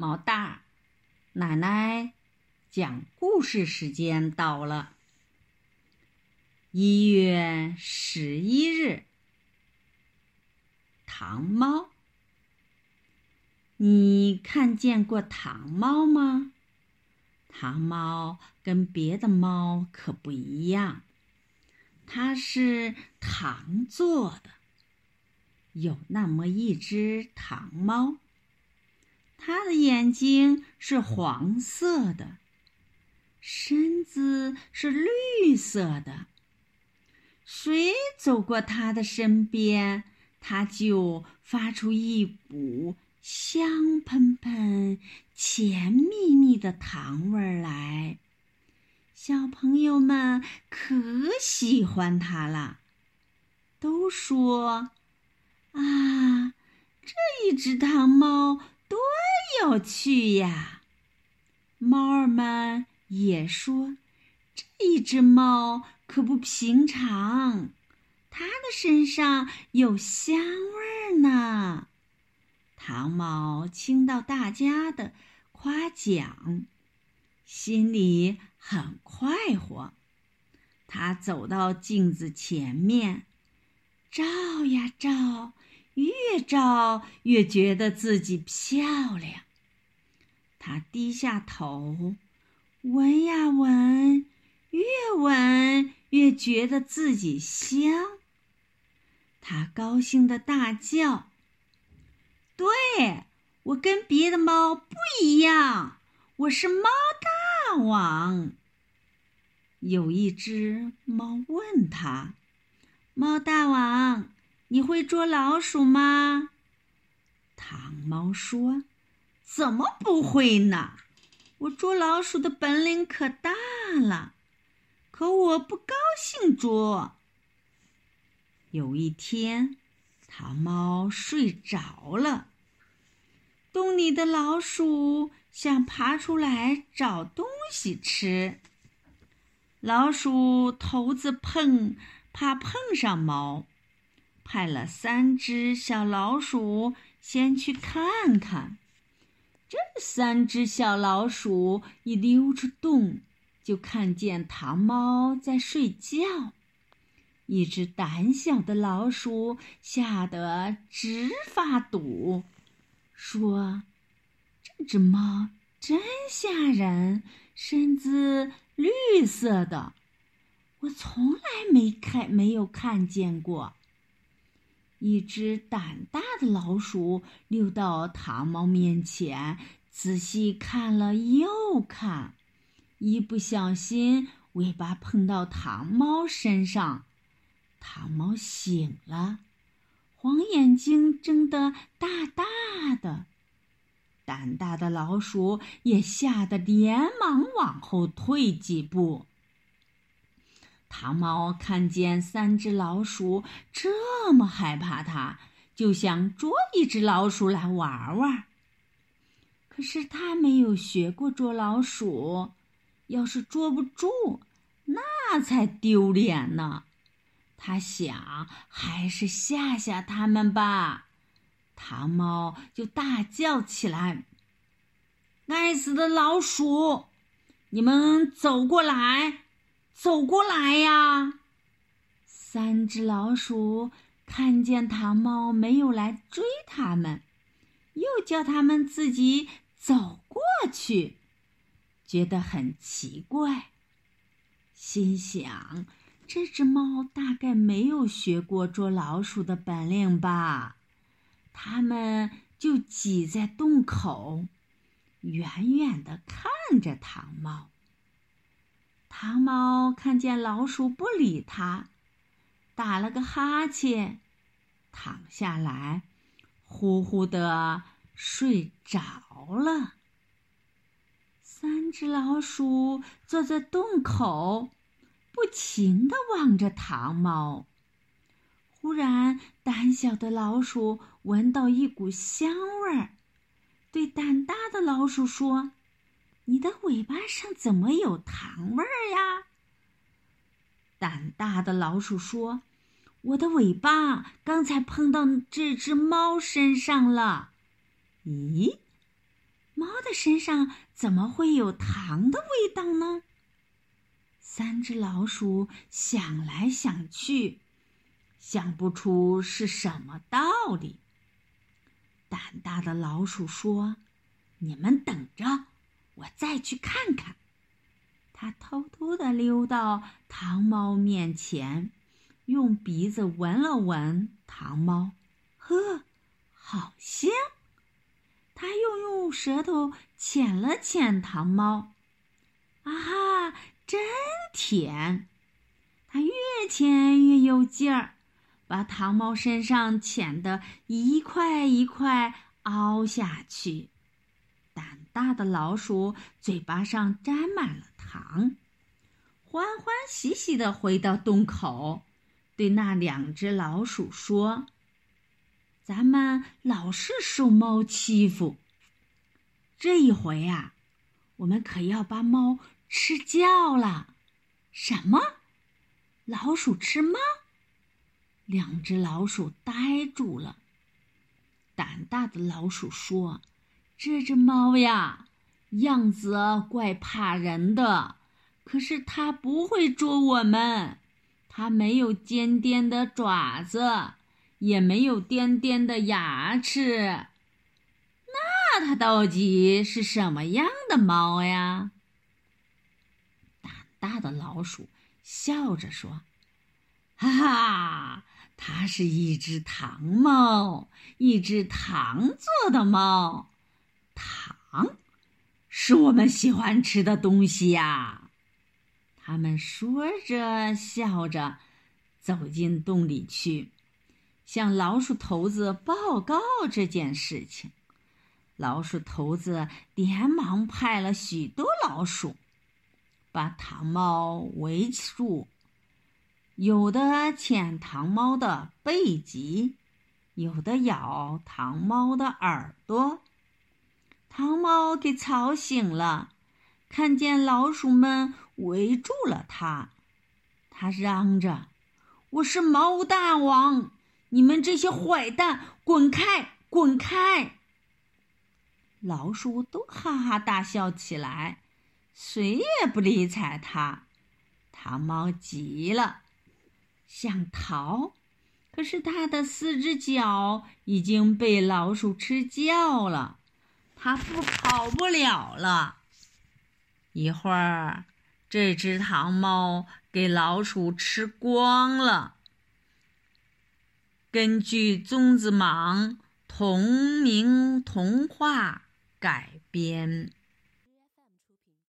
毛大，奶奶讲故事时间到了。一月十一日，糖猫，你看见过糖猫吗？糖猫跟别的猫可不一样，它是糖做的。有那么一只糖猫。它的眼睛是黄色的，身子是绿色的。谁走过它的身边，它就发出一股香喷喷、甜蜜蜜的糖味儿来。小朋友们可喜欢它了，都说：“啊，这一只糖猫多！”有趣呀！猫儿们也说：“这一只猫可不平常，它的身上有香味儿呢。”糖猫听到大家的夸奖，心里很快活。它走到镜子前面，照呀照，越照越觉得自己漂亮。他低下头，闻呀闻，越闻越觉得自己香。他高兴的大叫：“对我跟别的猫不一样，我是猫大王。”有一只猫问他：“猫大王，你会捉老鼠吗？”糖猫说。怎么不会呢？我捉老鼠的本领可大了，可我不高兴捉。有一天，糖猫睡着了，洞里的老鼠想爬出来找东西吃。老鼠头子碰，怕碰上猫，派了三只小老鼠先去看看。这三只小老鼠一溜出洞，就看见糖猫在睡觉。一只胆小的老鼠吓得直发抖，说：“这只猫真吓人，身子绿色的，我从来没看没有看见过。”一只胆大的老鼠溜到糖猫面前，仔细看了又看，一不小心尾巴碰到糖猫身上，糖猫醒了，黄眼睛睁得大大的。胆大的老鼠也吓得连忙往后退几步。糖猫看见三只老鼠这么害怕它，就想捉一只老鼠来玩玩。可是它没有学过捉老鼠，要是捉不住，那才丢脸呢。他想，还是吓吓他们吧。糖猫就大叫起来：“该死的老鼠，你们走过来！”走过来呀！三只老鼠看见糖猫没有来追它们，又叫它们自己走过去，觉得很奇怪，心想：这只猫大概没有学过捉老鼠的本领吧？它们就挤在洞口，远远的看着糖猫。糖猫看见老鼠不理它，打了个哈欠，躺下来，呼呼的睡着了。三只老鼠坐在洞口，不停的望着糖猫。忽然，胆小的老鼠闻到一股香味儿，对胆大的老鼠说。你的尾巴上怎么有糖味儿呀？胆大的老鼠说：“我的尾巴刚才碰到这只猫身上了。”咦，猫的身上怎么会有糖的味道呢？三只老鼠想来想去，想不出是什么道理。胆大的老鼠说：“你们等着，我再去看看。”他偷偷的溜到糖猫面前，用鼻子闻了闻糖猫，呵，好香。他又用舌头舔了舔糖猫，啊哈，真甜！他越舔越有劲儿。把糖猫身上舔得一块一块凹下去，大的老鼠嘴巴上沾满了糖，欢欢喜喜地回到洞口，对那两只老鼠说：“咱们老是受猫欺负，这一回啊，我们可要把猫吃掉了。”什么？老鼠吃猫？两只老鼠呆住了。胆大的老鼠说：“这只猫呀，样子怪怕人的，可是它不会捉我们。它没有尖尖的爪子，也没有尖尖的牙齿。那它到底是什么样的猫呀？”胆大的老鼠笑着说：“哈哈。”它是一只糖猫，一只糖做的猫。糖是我们喜欢吃的东西呀。他们说着笑着，走进洞里去，向老鼠头子报告这件事情。老鼠头子连忙派了许多老鼠，把糖猫围住。有的舔糖猫的背脊，有的咬糖猫的耳朵。糖猫给吵醒了，看见老鼠们围住了它，它嚷着：“我是猫大王，你们这些坏蛋，滚开，滚开！”老鼠都哈哈大笑起来，谁也不理睬它。糖猫急了。想逃，可是他的四只脚已经被老鼠吃掉了，它不跑不了了。一会儿，这只糖猫给老鼠吃光了。根据宗子莽同名童话改编。